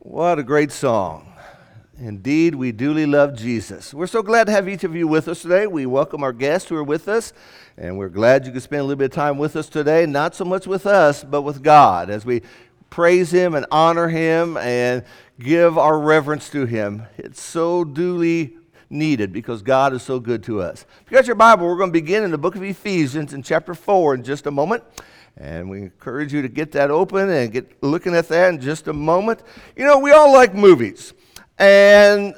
What a great song. Indeed, we duly love Jesus. We're so glad to have each of you with us today. We welcome our guests who are with us, and we're glad you could spend a little bit of time with us today, not so much with us, but with God, as we praise Him and honor Him and give our reverence to Him. It's so duly needed because God is so good to us. If you got your Bible, we're going to begin in the book of Ephesians in chapter 4 in just a moment. And we encourage you to get that open and get looking at that in just a moment. You know, we all like movies, and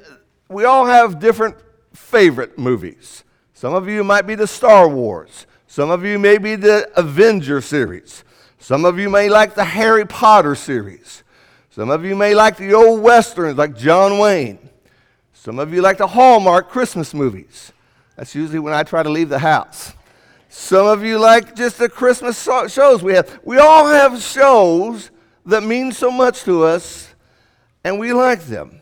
we all have different favorite movies. Some of you might be the Star Wars, some of you may be the Avenger series, some of you may like the Harry Potter series, some of you may like the old westerns like John Wayne, some of you like the Hallmark Christmas movies. That's usually when I try to leave the house. Some of you like just the Christmas shows we have. We all have shows that mean so much to us, and we like them.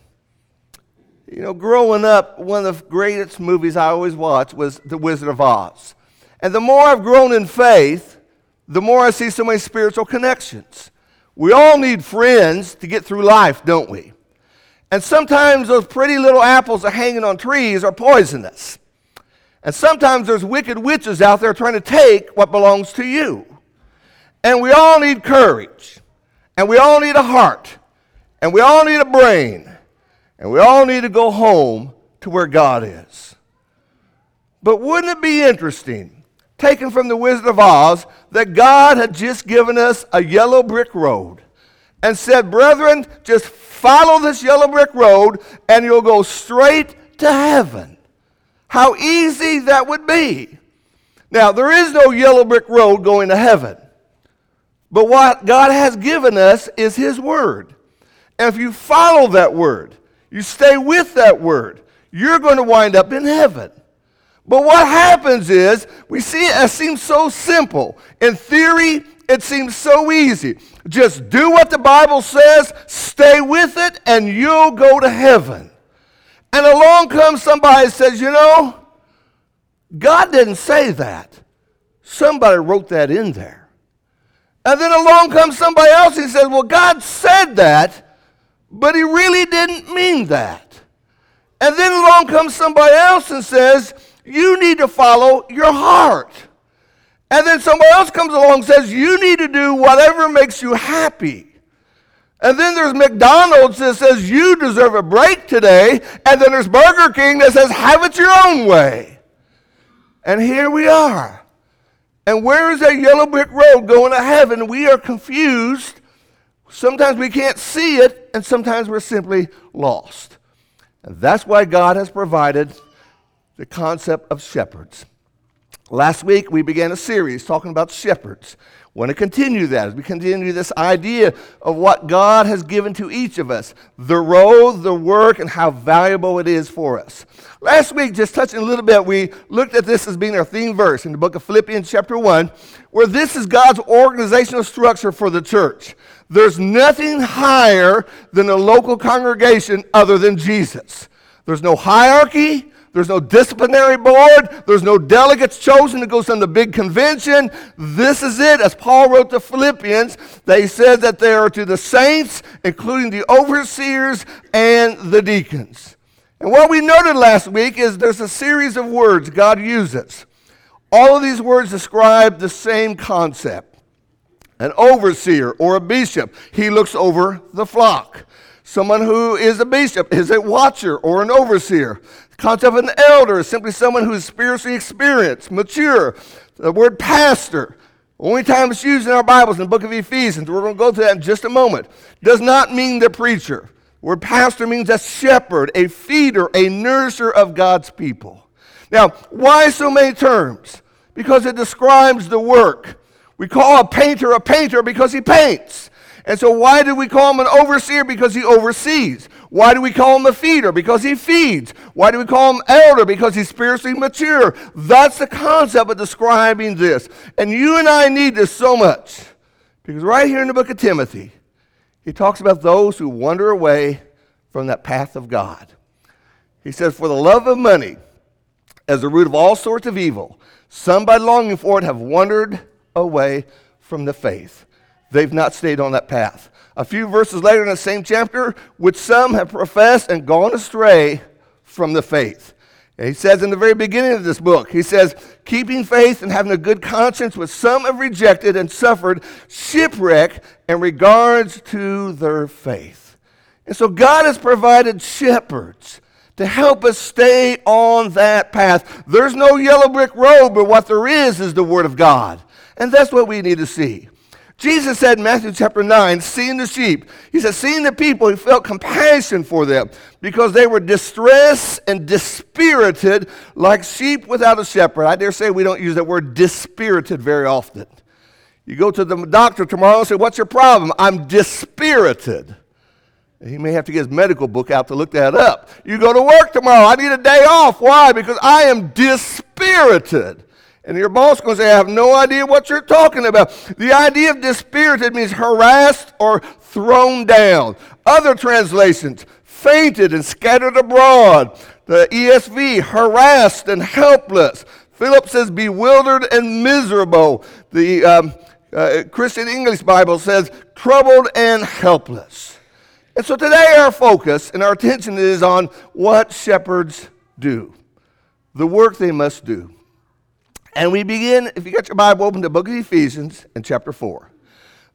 You know, growing up, one of the greatest movies I always watched was The Wizard of Oz. And the more I've grown in faith, the more I see so many spiritual connections. We all need friends to get through life, don't we? And sometimes those pretty little apples that are hanging on trees are poisonous. And sometimes there's wicked witches out there trying to take what belongs to you. And we all need courage. And we all need a heart. And we all need a brain. And we all need to go home to where God is. But wouldn't it be interesting, taken from the Wizard of Oz, that God had just given us a yellow brick road and said, Brethren, just follow this yellow brick road and you'll go straight to heaven. How easy that would be. Now, there is no yellow brick road going to heaven. But what God has given us is His Word. And if you follow that Word, you stay with that Word, you're going to wind up in heaven. But what happens is, we see it, seems so simple. In theory, it seems so easy. Just do what the Bible says, stay with it, and you'll go to heaven. Along comes somebody and says, You know, God didn't say that. Somebody wrote that in there. And then along comes somebody else and says, Well, God said that, but he really didn't mean that. And then along comes somebody else and says, You need to follow your heart. And then somebody else comes along and says, You need to do whatever makes you happy. And then there's McDonald's that says you deserve a break today. And then there's Burger King that says have it your own way. And here we are. And where is that yellow brick road going to heaven? We are confused. Sometimes we can't see it, and sometimes we're simply lost. And that's why God has provided the concept of shepherds. Last week, we began a series talking about shepherds want to continue that as we continue this idea of what God has given to each of us the role, the work, and how valuable it is for us. Last week, just touching a little bit, we looked at this as being our theme verse in the book of Philippians, chapter 1, where this is God's organizational structure for the church. There's nothing higher than a local congregation other than Jesus. There's no hierarchy, there's no disciplinary board. There's no delegates chosen to go to the big convention. This is it. As Paul wrote to Philippians, they said that they are to the saints, including the overseers and the deacons. And what we noted last week is there's a series of words God uses. All of these words describe the same concept. An overseer or a bishop, he looks over the flock. Someone who is a bishop is a watcher or an overseer concept of an elder is simply someone who is spiritually experienced, mature. The word pastor, only time it's used in our Bibles in the book of Ephesians, we're going to go to that in just a moment, does not mean the preacher. The word pastor means a shepherd, a feeder, a nourisher of God's people. Now, why so many terms? Because it describes the work. We call a painter a painter because he paints. And so, why do we call him an overseer? Because he oversees. Why do we call him a feeder? Because he feeds. Why do we call him elder? Because he's spiritually mature. That's the concept of describing this. And you and I need this so much. Because right here in the book of Timothy, he talks about those who wander away from that path of God. He says, For the love of money, as the root of all sorts of evil, some by longing for it have wandered away from the faith. They've not stayed on that path. A few verses later in the same chapter, which some have professed and gone astray from the faith. He says in the very beginning of this book, he says, keeping faith and having a good conscience, which some have rejected and suffered shipwreck in regards to their faith. And so God has provided shepherds to help us stay on that path. There's no yellow brick road, but what there is is the Word of God. And that's what we need to see. Jesus said in Matthew chapter 9, seeing the sheep, he said, seeing the people, he felt compassion for them because they were distressed and dispirited like sheep without a shepherd. I dare say we don't use that word dispirited very often. You go to the doctor tomorrow and say, What's your problem? I'm dispirited. He may have to get his medical book out to look that up. You go to work tomorrow. I need a day off. Why? Because I am dispirited. And your boss going to say, I have no idea what you're talking about. The idea of dispirited means harassed or thrown down. Other translations, fainted and scattered abroad. The ESV, harassed and helpless. Philip says, bewildered and miserable. The um, uh, Christian English Bible says, troubled and helpless. And so today our focus and our attention is on what shepherds do, the work they must do. And we begin, if you got your Bible open, the book of Ephesians in chapter 4.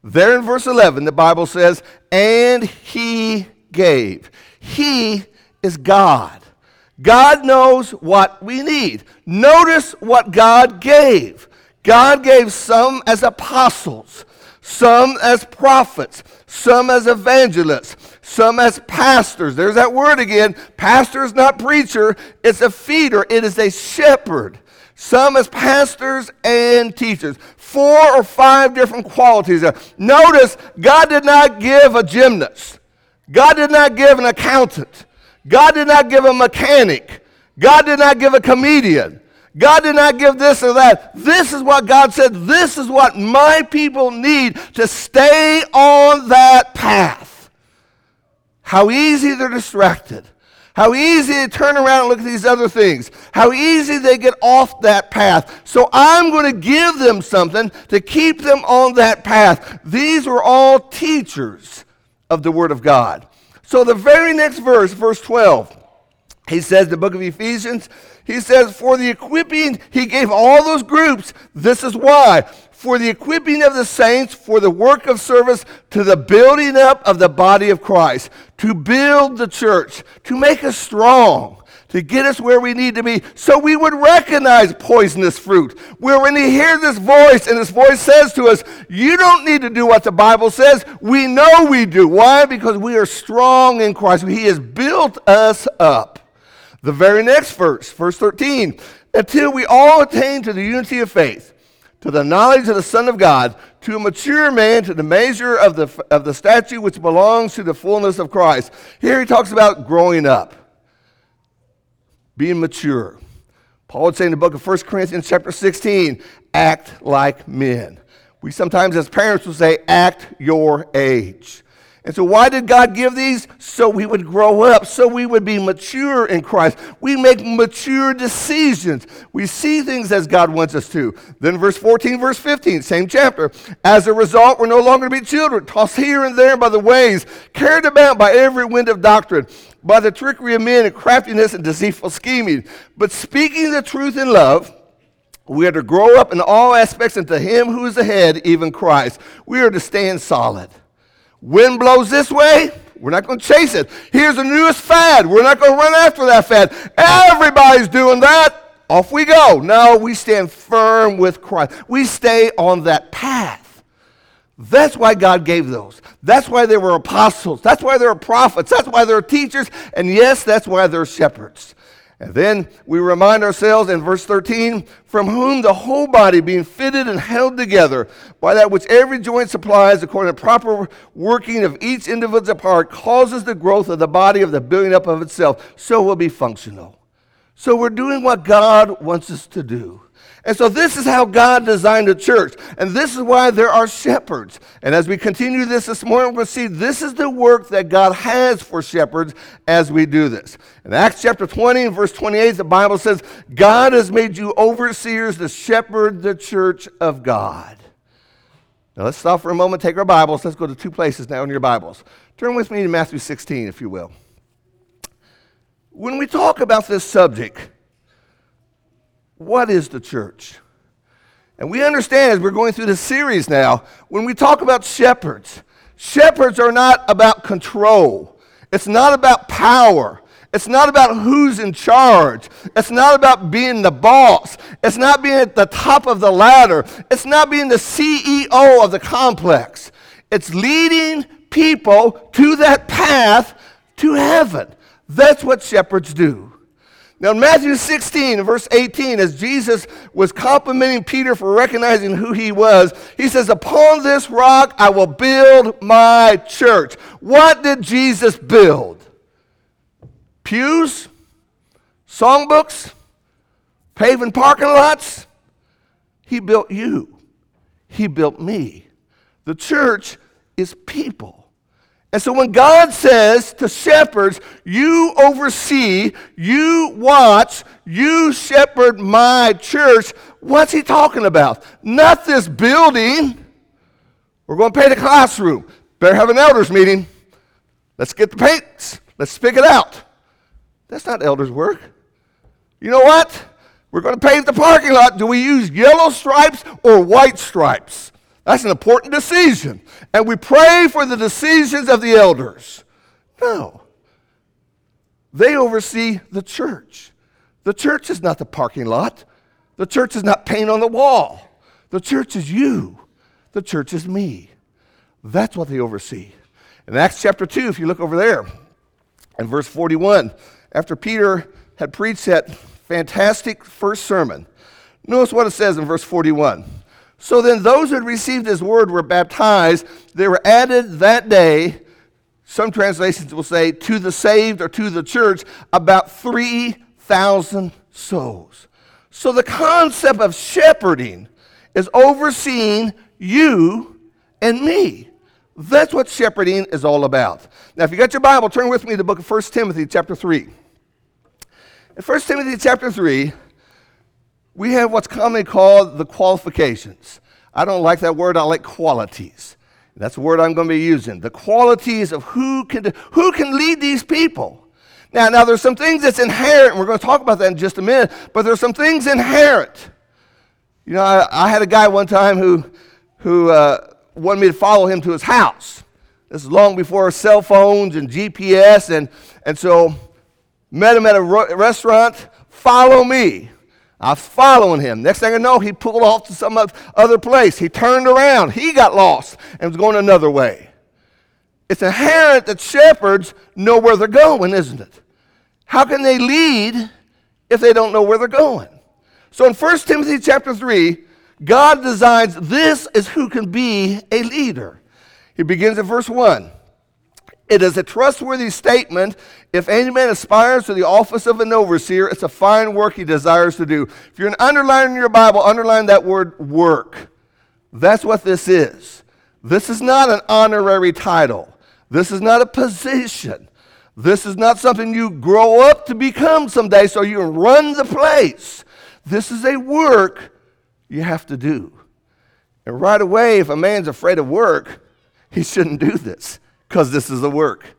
There in verse 11, the Bible says, And he gave. He is God. God knows what we need. Notice what God gave. God gave some as apostles, some as prophets, some as evangelists, some as pastors. There's that word again. Pastor is not preacher, it's a feeder, it is a shepherd. Some as pastors and teachers. Four or five different qualities. Notice, God did not give a gymnast. God did not give an accountant. God did not give a mechanic. God did not give a comedian. God did not give this or that. This is what God said. This is what my people need to stay on that path. How easy they're distracted. How easy to turn around and look at these other things. How easy they get off that path. So I'm going to give them something to keep them on that path. These were all teachers of the Word of God. So the very next verse, verse 12, he says, the book of Ephesians, he says, For the equipping, he gave all those groups. This is why. For the equipping of the saints, for the work of service, to the building up of the body of Christ, to build the church, to make us strong, to get us where we need to be, so we would recognize poisonous fruit. Where when we hear this voice, and this voice says to us, You don't need to do what the Bible says, we know we do. Why? Because we are strong in Christ. He has built us up. The very next verse, verse 13, until we all attain to the unity of faith, to the knowledge of the Son of God, to a mature man, to the measure of the, of the statue which belongs to the fullness of Christ. Here he talks about growing up, being mature. Paul would say in the book of 1 Corinthians, chapter 16, act like men. We sometimes, as parents, will say, act your age. And so, why did God give these? So we would grow up, so we would be mature in Christ. We make mature decisions. We see things as God wants us to. Then, verse 14, verse 15, same chapter. As a result, we're no longer to be children, tossed here and there by the waves, carried about by every wind of doctrine, by the trickery of men and craftiness and deceitful scheming. But speaking the truth in love, we are to grow up in all aspects into Him who is the head, even Christ. We are to stand solid. Wind blows this way, we're not going to chase it. Here's the newest fad. We're not going to run after that fad. Everybody's doing that. Off we go. No, we stand firm with Christ. We stay on that path. That's why God gave those. That's why there were apostles. That's why there are prophets. That's why there are teachers. And yes, that's why there are shepherds. And then we remind ourselves in verse 13, from whom the whole body being fitted and held together by that which every joint supplies according to proper working of each individual part causes the growth of the body of the building up of itself, so will be functional. So we're doing what God wants us to do. And so this is how God designed the church. And this is why there are shepherds. And as we continue this this morning, we're going to see this is the work that God has for shepherds as we do this. In Acts chapter 20 and verse 28, the Bible says, God has made you overseers to shepherd the church of God. Now let's stop for a moment, take our Bibles. Let's go to two places now in your Bibles. Turn with me to Matthew 16, if you will. When we talk about this subject, what is the church? And we understand as we're going through this series now, when we talk about shepherds, shepherds are not about control. It's not about power. It's not about who's in charge. It's not about being the boss. It's not being at the top of the ladder. It's not being the CEO of the complex. It's leading people to that path to heaven. That's what shepherds do. Now, in Matthew 16, verse 18, as Jesus was complimenting Peter for recognizing who he was, he says, Upon this rock I will build my church. What did Jesus build? pews, songbooks, paving parking lots. He built you. He built me. The church is people. And so when God says to shepherds, you oversee, you watch, you shepherd my church, what's he talking about? Not this building. We're going to paint a classroom. Better have an elders meeting. Let's get the paints. Let's pick it out. That's not elders' work. You know what? We're going to pave the parking lot. Do we use yellow stripes or white stripes? That's an important decision. And we pray for the decisions of the elders. No. They oversee the church. The church is not the parking lot. The church is not paint on the wall. The church is you. The church is me. That's what they oversee. In Acts chapter 2, if you look over there, in verse 41, after Peter had preached that fantastic first sermon. Notice what it says in verse 41. So then, those who had received his word were baptized. They were added that day, some translations will say, to the saved or to the church, about 3,000 souls. So the concept of shepherding is overseeing you and me. That's what shepherding is all about. Now, if you got your Bible, turn with me to the book of 1 Timothy, chapter 3. In 1 Timothy chapter 3, we have what's commonly called the qualifications. I don't like that word, I like qualities. That's the word I'm going to be using. The qualities of who can, who can lead these people. Now, now, there's some things that's inherent, and we're going to talk about that in just a minute, but there's some things inherent. You know, I, I had a guy one time who, who uh, wanted me to follow him to his house. This is long before cell phones and GPS, and, and so met him at a restaurant, follow me. I was following him. Next thing I know, he pulled off to some other place. He turned around. He got lost and was going another way. It's inherent that shepherds know where they're going, isn't it? How can they lead if they don't know where they're going? So in 1 Timothy chapter 3, God designs this is who can be a leader. He begins at verse 1. It is a trustworthy statement. If any man aspires to the office of an overseer, it's a fine work he desires to do. If you're an underlining your Bible, underline that word work. That's what this is. This is not an honorary title. This is not a position. This is not something you grow up to become someday so you can run the place. This is a work you have to do. And right away, if a man's afraid of work, he shouldn't do this because this is the work.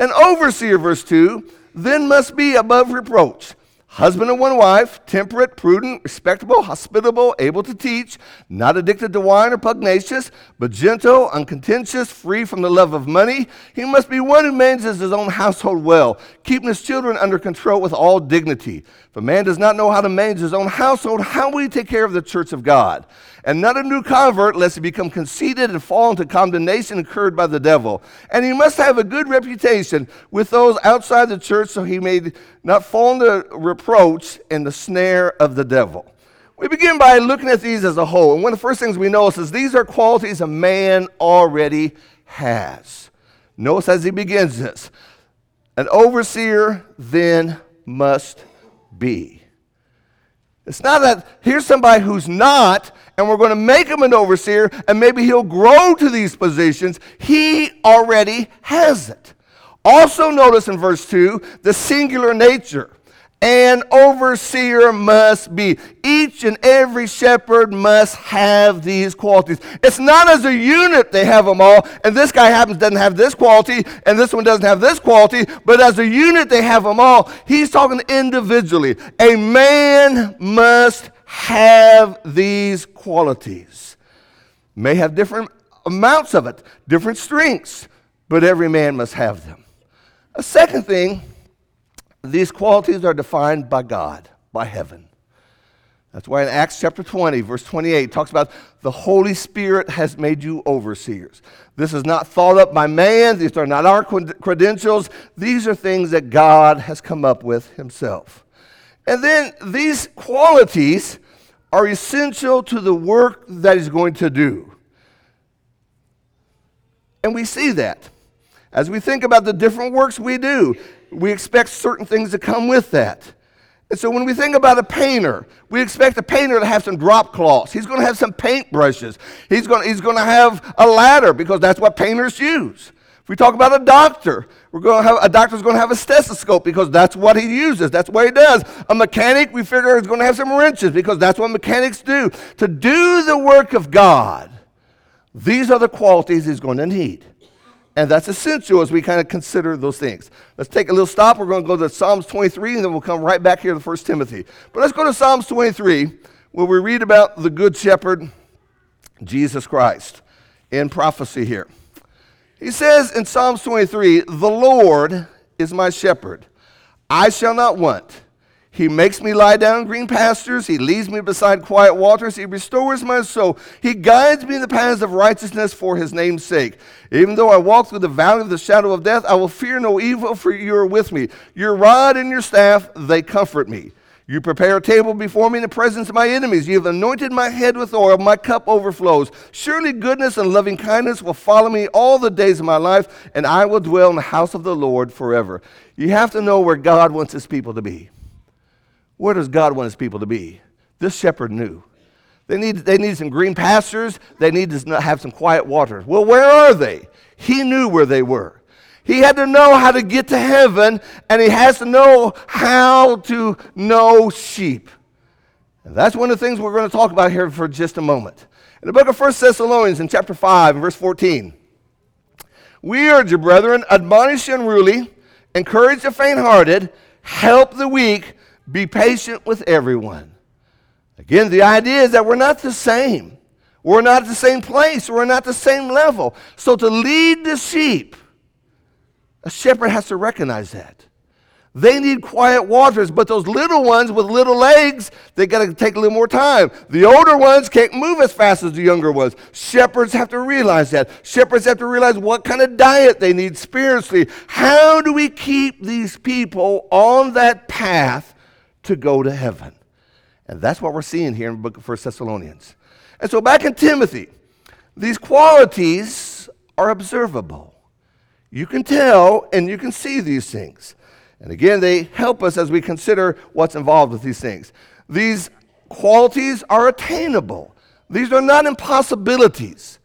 An overseer, verse 2, then must be above reproach. Husband of one wife, temperate, prudent, respectable, hospitable, able to teach, not addicted to wine or pugnacious, but gentle, uncontentious, free from the love of money. He must be one who manages his own household well, keeping his children under control with all dignity. If a man does not know how to manage his own household, how will he take care of the church of God? And not a new convert, lest he become conceited and fall into condemnation incurred by the devil. And he must have a good reputation with those outside the church, so he may not fall into reproach and the snare of the devil. We begin by looking at these as a whole. And one of the first things we notice is these are qualities a man already has. Notice as he begins this an overseer then must be. It's not that here's somebody who's not, and we're going to make him an overseer, and maybe he'll grow to these positions. He already has it. Also, notice in verse 2 the singular nature. an overseer must be. Each and every shepherd must have these qualities. It's not as a unit they have them all, and this guy happens doesn't have this quality, and this one doesn't have this quality, but as a unit they have them all. He's talking individually. A man must have these qualities. May have different amounts of it, different strengths, but every man must have them. A second thing, these qualities are defined by God, by heaven. That's why in Acts chapter 20, verse 28, talks about the Holy Spirit has made you overseers. This is not thought up by man. These are not our credentials. These are things that God has come up with himself. And then these qualities are essential to the work that he's going to do. And we see that. As we think about the different works we do, we expect certain things to come with that. And so when we think about a painter, we expect a painter to have some drop cloths. He's going to have some paint brushes. He's going, he's going to have a ladder because that's what painters use. If we talk about a doctor, we're going to have a doctor's going to have a stethoscope because that's what he uses. That's what he does. A mechanic, we figure, is going to have some wrenches because that's what mechanics do. To do the work of God, these are the qualities he's going to need. And that's essential as we kind of consider those things. Let's take a little stop. We're going to go to Psalms 23, and then we'll come right back here to 1 Timothy. But let's go to Psalms 23, where we read about the Good Shepherd, Jesus Christ, in prophecy here. He says in Psalms 23, The Lord is my shepherd. I shall not want. He makes me lie down in green pastures. He leads me beside quiet waters. He restores my soul. He guides me in the paths of righteousness for his name's sake. Even though I walk through the valley of the shadow of death, I will fear no evil, for you are with me. Your rod and your staff, they comfort me. You prepare a table before me in the presence of my enemies. You have anointed my head with oil. My cup overflows. Surely goodness and loving kindness will follow me all the days of my life, and I will dwell in the house of the Lord forever. You have to know where God wants his people to be. Where does God want his people to be? This shepherd knew. They need, they need some green pastures. They need to have some quiet water. Well, where are they? He knew where they were. He had to know how to get to heaven, and he has to know how to know sheep. And that's one of the things we're going to talk about here for just a moment. In the book of 1 Thessalonians, in chapter 5, verse 14, we urge you, brethren, admonish the unruly, encourage the faint hearted, help the weak, be patient with everyone. Again, the idea is that we're not the same. We're not at the same place. We're not the same level. So to lead the sheep, a shepherd has to recognize that. They need quiet waters, but those little ones with little legs, they got to take a little more time. The older ones can't move as fast as the younger ones. Shepherds have to realize that. Shepherds have to realize what kind of diet they need spiritually. How do we keep these people on that path to go to heaven. And that's what we're seeing here in the book of 1 Thessalonians. And so back in Timothy, these qualities are observable. You can tell and you can see these things. And again, they help us as we consider what's involved with these things. These qualities are attainable, these are not impossibilities.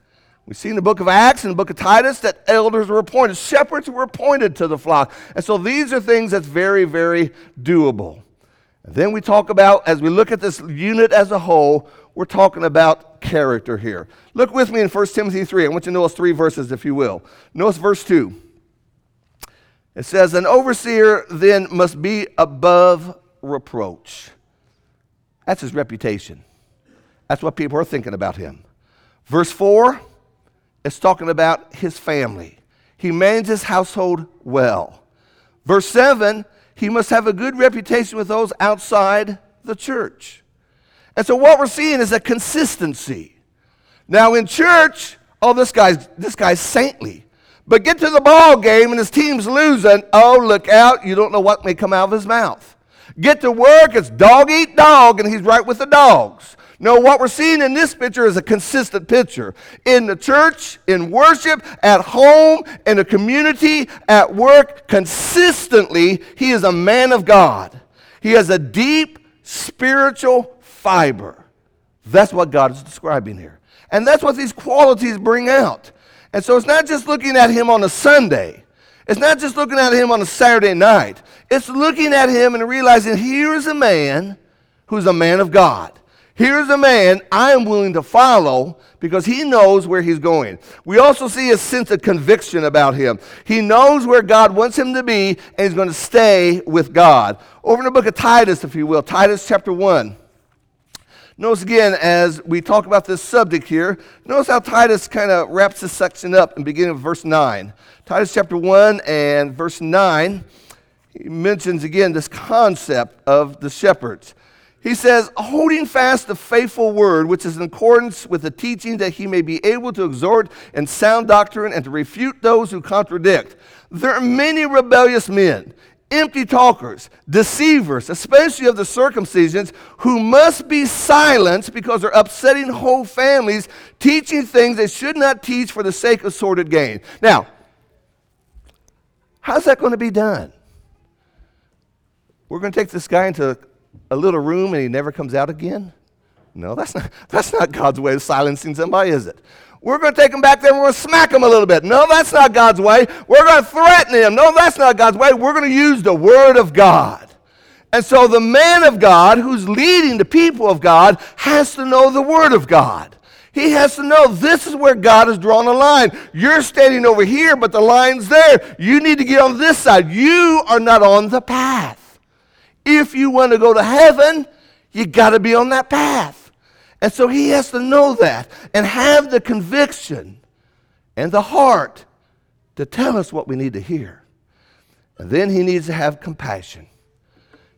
We see in the book of Acts and the book of Titus that elders were appointed, shepherds were appointed to the flock. And so these are things that's very, very doable. And then we talk about, as we look at this unit as a whole, we're talking about character here. Look with me in 1 Timothy 3. I want you to notice three verses, if you will. Notice verse 2. It says, An overseer then must be above reproach. That's his reputation. That's what people are thinking about him. Verse 4, it's talking about his family. He manages his household well. Verse 7, he must have a good reputation with those outside the church. And so what we're seeing is a consistency. Now in church, oh, this guy's this guy's saintly. But get to the ball game and his team's losing. Oh, look out, you don't know what may come out of his mouth. Get to work, it's dog eat dog, and he's right with the dogs. No, what we're seeing in this picture is a consistent picture. In the church, in worship, at home, in the community, at work, consistently, he is a man of God. He has a deep spiritual fiber. That's what God is describing here. And that's what these qualities bring out. And so it's not just looking at him on a Sunday. It's not just looking at him on a Saturday night, it's looking at him and realizing here is a man who's a man of God. Here's a man I am willing to follow because he knows where he's going. We also see a sense of conviction about him. He knows where God wants him to be, and he's going to stay with God. Over in the book of Titus, if you will, Titus chapter 1. Notice again, as we talk about this subject here, notice how Titus kind of wraps this section up in beginning of verse 9. Titus chapter 1 and verse 9, he mentions again this concept of the shepherds. He says, holding fast the faithful word, which is in accordance with the teaching, that he may be able to exhort in sound doctrine and to refute those who contradict. There are many rebellious men, empty talkers, deceivers, especially of the circumcisions, who must be silenced because they're upsetting whole families, teaching things they should not teach for the sake of sordid gain. Now, how's that going to be done? We're going to take this guy into a little room and he never comes out again? No, that's not, that's not God's way of silencing somebody, is it? We're going to take him back there and we're going to smack him a little bit. No, that's not God's way. We're going to threaten him. No, that's not God's way. We're going to use the Word of God. And so the man of God who's leading the people of God has to know the Word of God. He has to know this is where God has drawn a line. You're standing over here, but the line's there. You need to get on this side. You are not on the path. If you want to go to heaven, you got to be on that path. And so he has to know that and have the conviction and the heart to tell us what we need to hear. And then he needs to have compassion.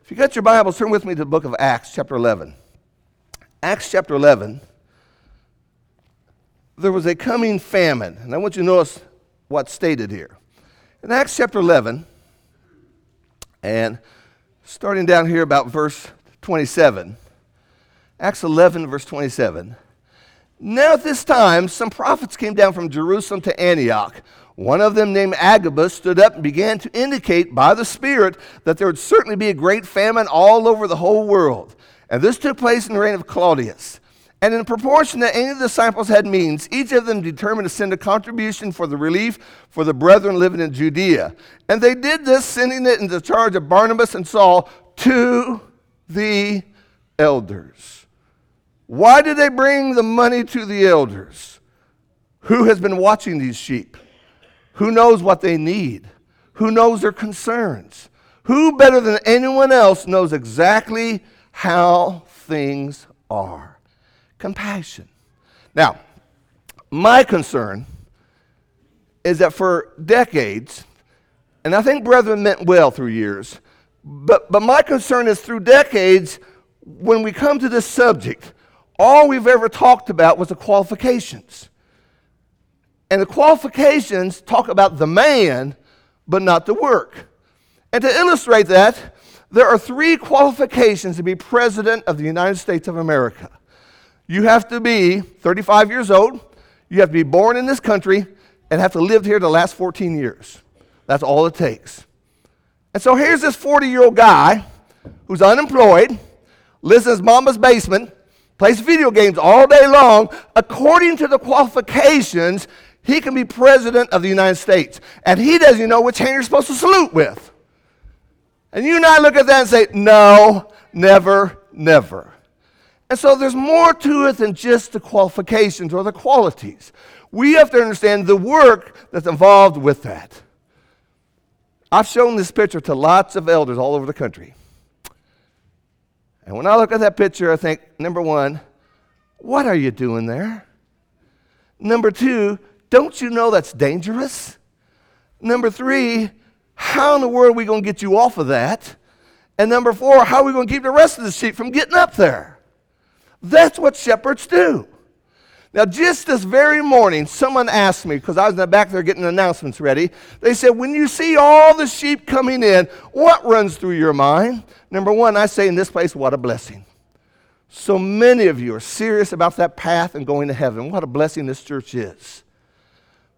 If you got your Bibles, turn with me to the book of Acts, chapter 11. Acts chapter 11, there was a coming famine. And I want you to notice what's stated here. In Acts chapter 11, and starting down here about verse 27. Acts 11, verse 27. Now at this time, some prophets came down from Jerusalem to Antioch. One of them, named Agabus, stood up and began to indicate by the Spirit that there would certainly be a great famine all over the whole world. And this took place in the reign of Claudius. And in proportion that any of the disciples had means, each of them determined to send a contribution for the relief for the brethren living in Judea. And they did this, sending it in the charge of Barnabas and Saul to the elders. Why did they bring the money to the elders? Who has been watching these sheep? Who knows what they need? Who knows their concerns? Who better than anyone else knows exactly how things are? compassion. Now, my concern is that for decades, and I think brethren meant well through years, but, but my concern is through decades, when we come to this subject, all we've ever talked about was the qualifications. And the qualifications talk about the man, but not the work. And to illustrate that, there are three qualifications to be president of the United States of America. You have to be 35 years old, you have to be born in this country, and have to live here the last 14 years. That's all it takes. And so here's this 40 year old guy who's unemployed, lives in his mama's basement, plays video games all day long. According to the qualifications, he can be president of the United States. And he doesn't even know which hand you're supposed to salute with. And you and I look at that and say, no, never, never. And so there's more to it than just the qualifications or the qualities. We have to understand the work that's involved with that. I've shown this picture to lots of elders all over the country. And when I look at that picture, I think, number one, what are you doing there? Number two, don't you know that's dangerous? Number three, how in the world are we going to get you off of that? And number four, how are we going to keep the rest of the sheep from getting up there? That's what shepherds do. Now, just this very morning, someone asked me, because I was in the back there getting announcements ready. They said, When you see all the sheep coming in, what runs through your mind? Number one, I say in this place, what a blessing. So many of you are serious about that path and going to heaven. What a blessing this church is.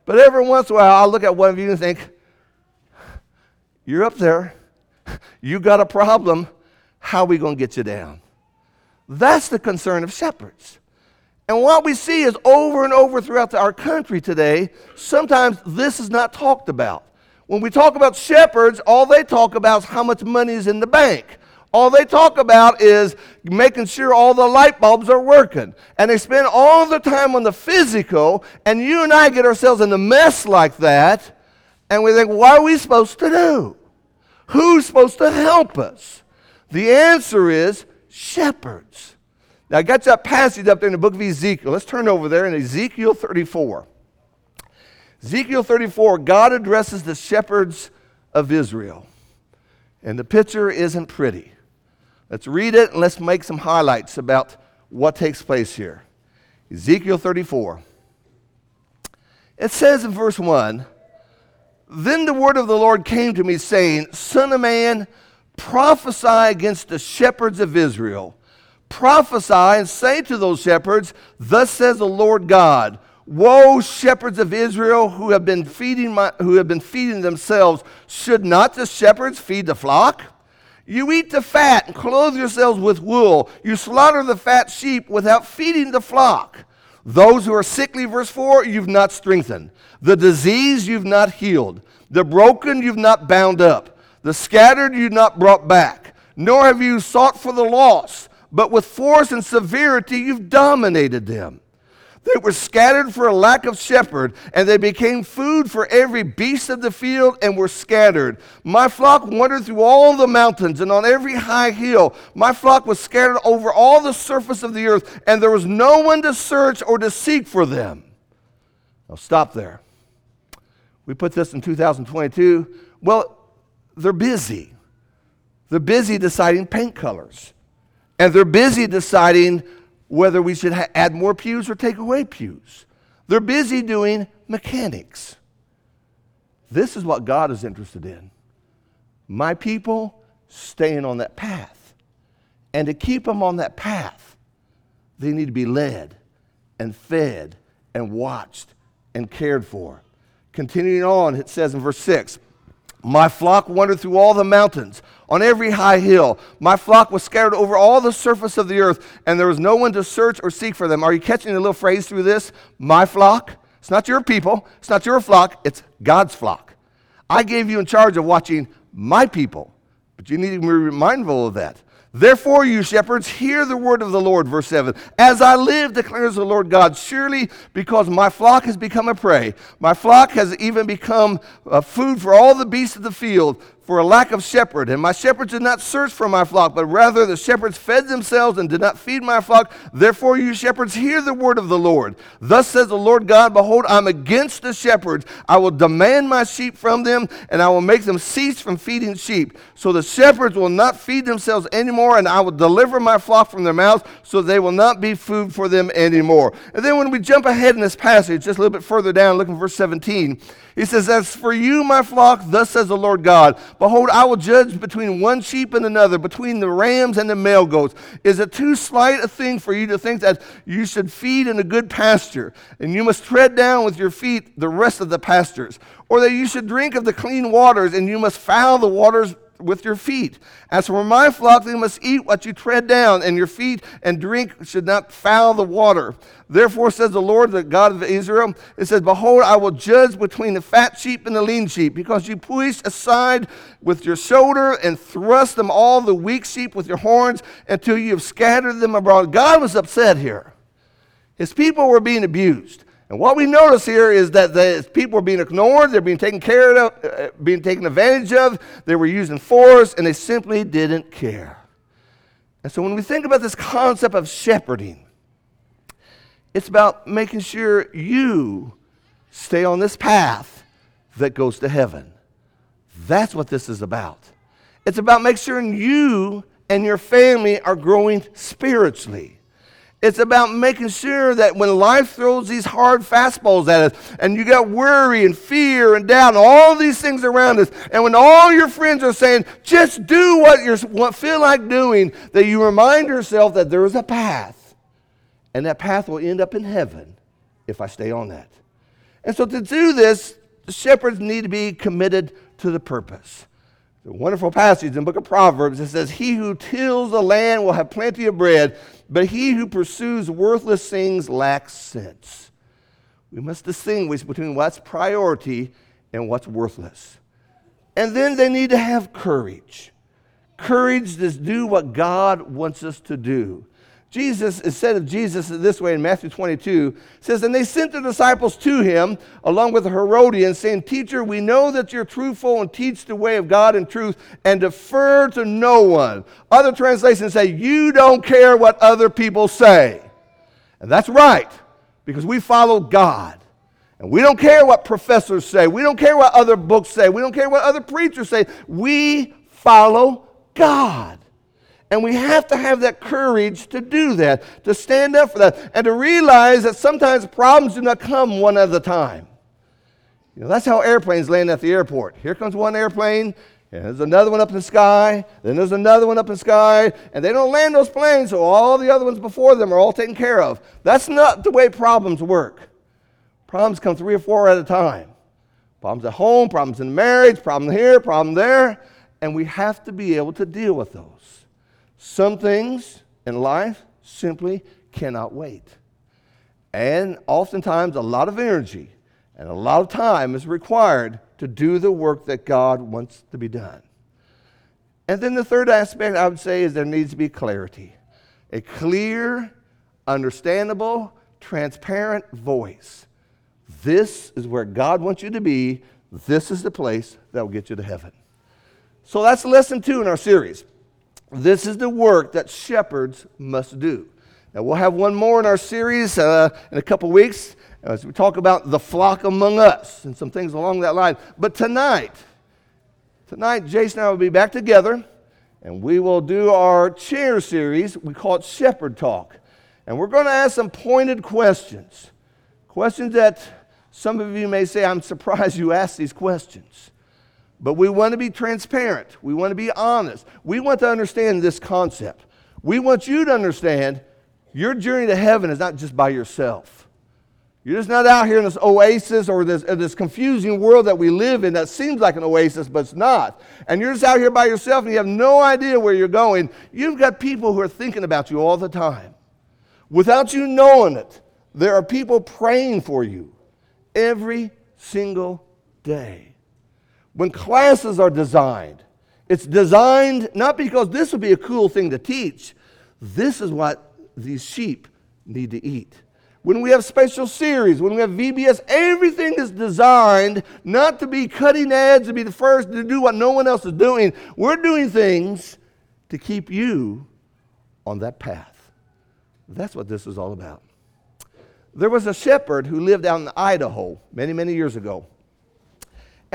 But every once in a while, I'll look at one of you and think, You're up there. You got a problem. How are we going to get you down? That's the concern of shepherds. And what we see is over and over throughout our country today, sometimes this is not talked about. When we talk about shepherds, all they talk about is how much money is in the bank. All they talk about is making sure all the light bulbs are working. And they spend all the time on the physical, and you and I get ourselves in a mess like that, and we think, what are we supposed to do? Who's supposed to help us? The answer is shepherds. Now, I got that passage up there in the book of Ezekiel. Let's turn over there in Ezekiel 34. Ezekiel 34, God addresses the shepherds of Israel. And the picture isn't pretty. Let's read it and let's make some highlights about what takes place here. Ezekiel 34. It says in verse 1 Then the word of the Lord came to me, saying, Son of man, prophesy against the shepherds of Israel. Prophesy and say to those shepherds, Thus says the Lord God. Woe, shepherds of Israel who have been feeding my, who have been feeding themselves. Should not the shepherds feed the flock? You eat the fat and clothe yourselves with wool. You slaughter the fat sheep without feeding the flock. Those who are sickly, verse 4, you've not strengthened. The disease you've not healed. The broken you've not bound up. The scattered you've not brought back. Nor have you sought for the lost, but with force and severity you've dominated them. They were scattered for a lack of shepherd, and they became food for every beast of the field and were scattered. My flock wandered through all the mountains and on every high hill. My flock was scattered over all the surface of the earth, and there was no one to search or to seek for them. Now, stop there. We put this in 2022. Well, they're busy. They're busy deciding paint colors, and they're busy deciding whether we should ha- add more pews or take away pews. They're busy doing mechanics. This is what God is interested in. My people staying on that path. And to keep them on that path, they need to be led and fed and watched and cared for. Continuing on, it says in verse 6 My flock wandered through all the mountains on every high hill. My flock was scattered over all the surface of the earth, and there was no one to search or seek for them. Are you catching the little phrase through this? My flock. It's not your people, it's not your flock, it's God's flock. I gave you in charge of watching my people, but you need to be mindful of that. Therefore, you shepherds, hear the word of the Lord. Verse 7 As I live, declares the Lord God, surely because my flock has become a prey, my flock has even become uh, food for all the beasts of the field, for a lack of shepherd. And my shepherds did not search for my flock, but rather the shepherds fed themselves and did not feed my flock. Therefore, you shepherds, hear the word of the Lord. Thus says the Lord God Behold, I'm against the shepherds. I will demand my sheep from them, and I will make them cease from feeding sheep. So the shepherds will not feed themselves anymore, and I will deliver my flock from their mouths, so they will not be food for them anymore. And then when we jump ahead in this passage, just a little bit further down, looking verse 17, he says, As for you, my flock, thus says the Lord God, Behold, I will judge between one sheep and another, between the rams and the male goats. Is it too slight a thing for you to think that you should feed in a good pasture, and you must tread down with your feet the rest of the pastures? Or that you should drink of the clean waters, and you must foul the waters with your feet. As for my flock, they must eat what you tread down, and your feet and drink should not foul the water. Therefore, says the Lord, the God of Israel, it says, Behold, I will judge between the fat sheep and the lean sheep, because you pushed aside with your shoulder and thrust them all the weak sheep with your horns until you have scattered them abroad. God was upset here. His people were being abused. And what we notice here is that the people were being ignored, they're being taken care of, uh, being taken advantage of, they were using force, and they simply didn't care. And so when we think about this concept of shepherding, it's about making sure you stay on this path that goes to heaven. That's what this is about. It's about making sure you and your family are growing spiritually. It's about making sure that when life throws these hard fastballs at us, and you got worry and fear and doubt and all these things around us, and when all your friends are saying, just do what you feel like doing, that you remind yourself that there is a path, and that path will end up in heaven if I stay on that. And so to do this, the shepherds need to be committed to the purpose. The wonderful passage in the book of Proverbs. It says, He who tills the land will have plenty of bread, but he who pursues worthless things lacks sense. We must distinguish between what's priority and what's worthless. And then they need to have courage courage to do what God wants us to do. Jesus, it said of Jesus this way in Matthew 22, says, And they sent the disciples to him along with the Herodians, saying, Teacher, we know that you're truthful and teach the way of God in truth and defer to no one. Other translations say, You don't care what other people say. And that's right, because we follow God. And we don't care what professors say. We don't care what other books say. We don't care what other preachers say. We follow God. And we have to have that courage to do that, to stand up for that, and to realize that sometimes problems do not come one at a time. You know, that's how airplanes land at the airport. Here comes one airplane, and there's another one up in the sky, then there's another one up in the sky, and they don't land those planes, so all the other ones before them are all taken care of. That's not the way problems work. Problems come three or four at a time. Problems at home, problems in marriage, problem here, problem there, and we have to be able to deal with those. Some things in life simply cannot wait. And oftentimes, a lot of energy and a lot of time is required to do the work that God wants to be done. And then the third aspect I would say is there needs to be clarity a clear, understandable, transparent voice. This is where God wants you to be. This is the place that will get you to heaven. So that's lesson two in our series. This is the work that shepherds must do. Now, we'll have one more in our series uh, in a couple weeks as we talk about the flock among us and some things along that line. But tonight, tonight, Jason and I will be back together and we will do our chair series. We call it Shepherd Talk. And we're going to ask some pointed questions. Questions that some of you may say, I'm surprised you asked these questions. But we want to be transparent. We want to be honest. We want to understand this concept. We want you to understand your journey to heaven is not just by yourself. You're just not out here in this oasis or this, this confusing world that we live in that seems like an oasis, but it's not. And you're just out here by yourself and you have no idea where you're going. You've got people who are thinking about you all the time. Without you knowing it, there are people praying for you every single day when classes are designed, it's designed not because this would be a cool thing to teach, this is what these sheep need to eat. When we have special series, when we have VBS, everything is designed not to be cutting edge, to be the first to do what no one else is doing. We're doing things to keep you on that path. That's what this is all about. There was a shepherd who lived out in Idaho many, many years ago.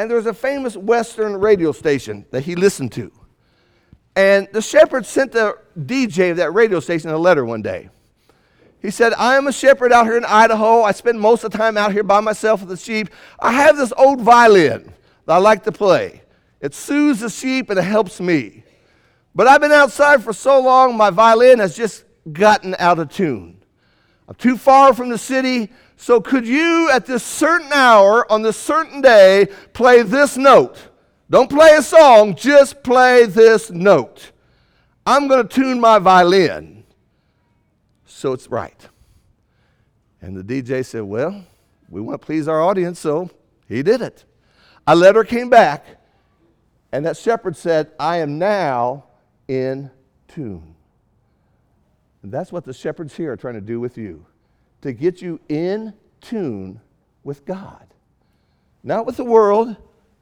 And there was a famous Western radio station that he listened to. And the shepherd sent the DJ of that radio station a letter one day. He said, I am a shepherd out here in Idaho. I spend most of the time out here by myself with the sheep. I have this old violin that I like to play. It soothes the sheep and it helps me. But I've been outside for so long, my violin has just gotten out of tune. I'm too far from the city. So, could you at this certain hour on this certain day play this note? Don't play a song, just play this note. I'm going to tune my violin so it's right. And the DJ said, Well, we want to please our audience, so he did it. A letter came back, and that shepherd said, I am now in tune. And that's what the shepherds here are trying to do with you to get you in tune with God. Not with the world,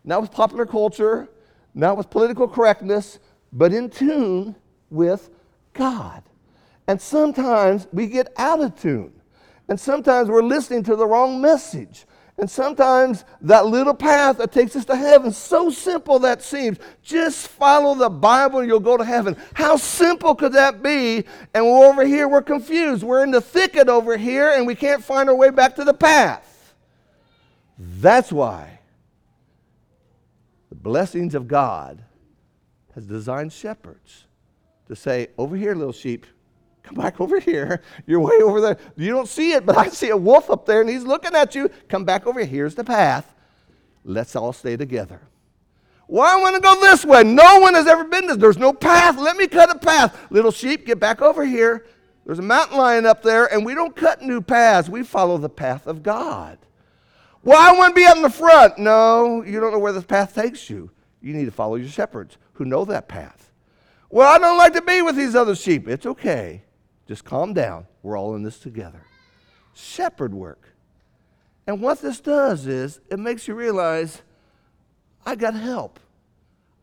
not with popular culture, not with political correctness, but in tune with God. And sometimes we get out of tune. And sometimes we're listening to the wrong message. And sometimes that little path that takes us to heaven, so simple that seems, just follow the Bible and you'll go to heaven. How simple could that be? And we're over here, we're confused. We're in the thicket over here and we can't find our way back to the path. That's why the blessings of God has designed shepherds to say, over here, little sheep, Come back over here. You're way over there. You don't see it, but I see a wolf up there and he's looking at you. Come back over here. Here's the path. Let's all stay together. Well, I want to go this way. No one has ever been this. There's no path. Let me cut a path. Little sheep, get back over here. There's a mountain lion up there, and we don't cut new paths. We follow the path of God. Well, I want to be up in the front. No, you don't know where this path takes you. You need to follow your shepherds who know that path. Well, I don't like to be with these other sheep. It's okay. Just calm down. We're all in this together. Shepherd work. And what this does is it makes you realize I got help.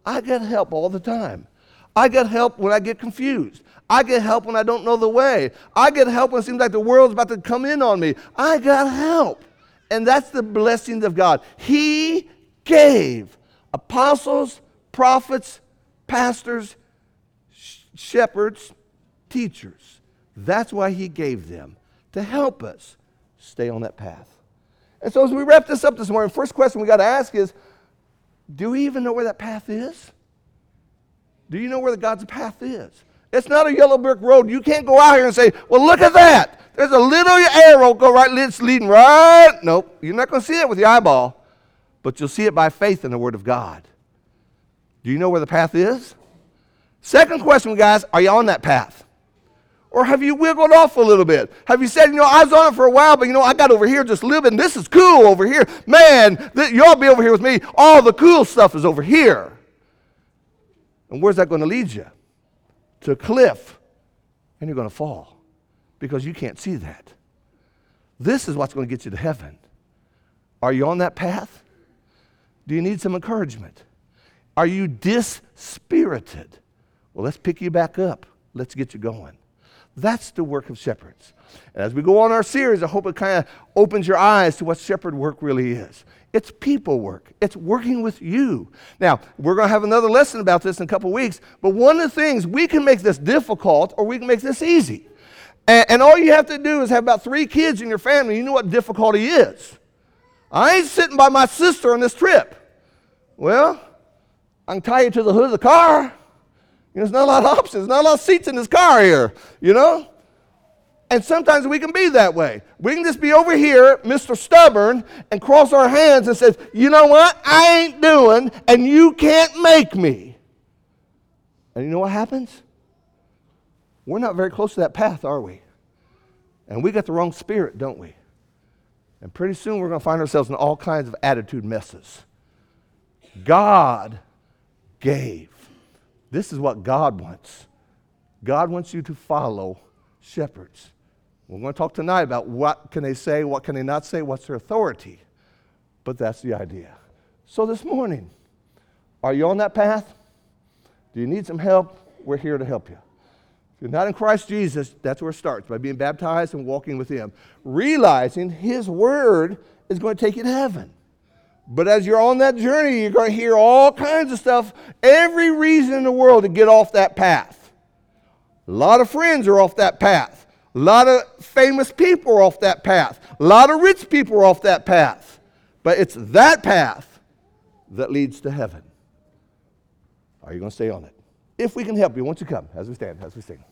I get help all the time. I get help when I get confused. I get help when I don't know the way. I get help when it seems like the world's about to come in on me. I got help. And that's the blessings of God. He gave apostles, prophets, pastors, sh- shepherds, teachers. That's why He gave them to help us stay on that path. And so, as we wrap this up this morning, first question we got to ask is do we even know where that path is? Do you know where the God's path is? It's not a yellow brick road. You can't go out here and say, well, look at that. There's a little arrow go right, it's leading right. Nope, you're not going to see it with your eyeball, but you'll see it by faith in the Word of God. Do you know where the path is? Second question, guys, are you on that path? Or have you wiggled off a little bit? Have you said, you know, I was on it for a while, but you know, I got over here just living. This is cool over here. Man, th- y'all be over here with me. All the cool stuff is over here. And where's that going to lead you? To a cliff. And you're going to fall because you can't see that. This is what's going to get you to heaven. Are you on that path? Do you need some encouragement? Are you dispirited? Well, let's pick you back up. Let's get you going. That's the work of shepherds. And as we go on our series, I hope it kind of opens your eyes to what shepherd work really is. It's people work. It's working with you. Now, we're going to have another lesson about this in a couple weeks, but one of the things, we can make this difficult or we can make this easy. And, and all you have to do is have about three kids in your family. You know what difficulty is. I ain't sitting by my sister on this trip. Well, I can tie you to the hood of the car. You know, there's not a lot of options, not a lot of seats in this car here, you know? And sometimes we can be that way. We can just be over here, Mr. Stubborn, and cross our hands and says, you know what? I ain't doing, and you can't make me. And you know what happens? We're not very close to that path, are we? And we got the wrong spirit, don't we? And pretty soon we're going to find ourselves in all kinds of attitude messes. God gave. This is what God wants. God wants you to follow shepherds. We're going to talk tonight about what can they say, what can they not say, what's their authority. But that's the idea. So this morning, are you on that path? Do you need some help? We're here to help you. If you're not in Christ Jesus, that's where it starts by being baptized and walking with Him, realizing His Word is going to take you to heaven. But as you're on that journey, you're going to hear all kinds of stuff, every reason in the world to get off that path. A lot of friends are off that path. A lot of famous people are off that path. A lot of rich people are off that path. But it's that path that leads to heaven. Are you going to stay on it? If we can help you, won't you come as we stand, as we sing?